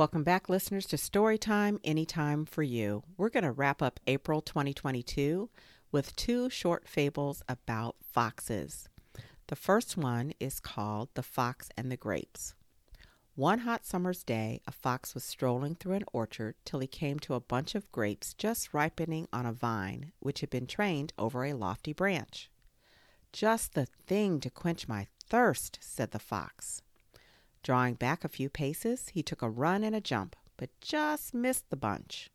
Welcome back, listeners, to Storytime Anytime for You. We're going to wrap up April 2022 with two short fables about foxes. The first one is called The Fox and the Grapes. One hot summer's day, a fox was strolling through an orchard till he came to a bunch of grapes just ripening on a vine which had been trained over a lofty branch. Just the thing to quench my thirst, said the fox. Drawing back a few paces, he took a run and a jump, but just missed the bunch.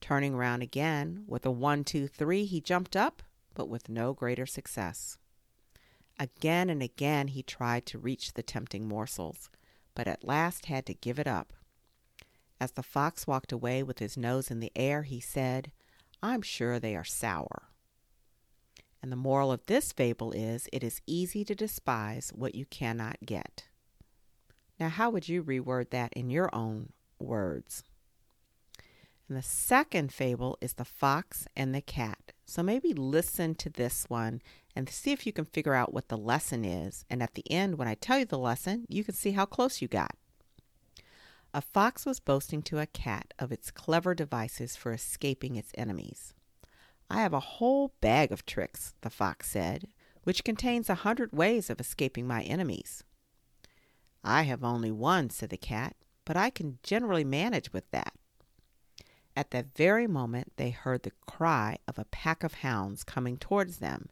Turning round again, with a one, two, three, he jumped up, but with no greater success. Again and again he tried to reach the tempting morsels, but at last had to give it up. As the fox walked away with his nose in the air, he said, I'm sure they are sour. And the moral of this fable is it is easy to despise what you cannot get. Now, how would you reword that in your own words? And the second fable is the fox and the cat. So maybe listen to this one and see if you can figure out what the lesson is. And at the end, when I tell you the lesson, you can see how close you got. A fox was boasting to a cat of its clever devices for escaping its enemies. I have a whole bag of tricks, the fox said, which contains a hundred ways of escaping my enemies. I have only one, said the cat, but I can generally manage with that. At that very moment, they heard the cry of a pack of hounds coming towards them,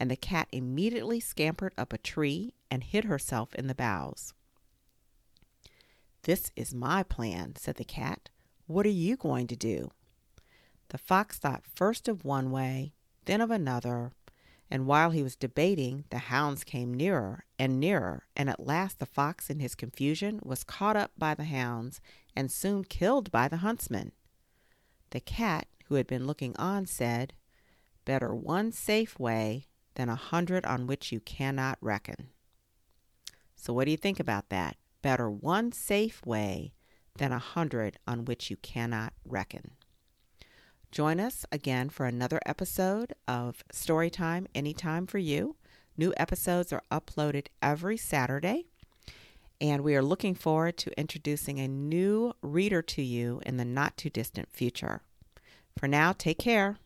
and the cat immediately scampered up a tree and hid herself in the boughs. This is my plan, said the cat. What are you going to do? The fox thought first of one way, then of another, and while he was debating, the hounds came nearer and nearer, and at last the fox, in his confusion, was caught up by the hounds and soon killed by the huntsmen. The cat, who had been looking on, said, Better one safe way than a hundred on which you cannot reckon. So, what do you think about that? Better one safe way than a hundred on which you cannot reckon. Join us again for another episode of Storytime Anytime for You. New episodes are uploaded every Saturday, and we are looking forward to introducing a new reader to you in the not too distant future. For now, take care.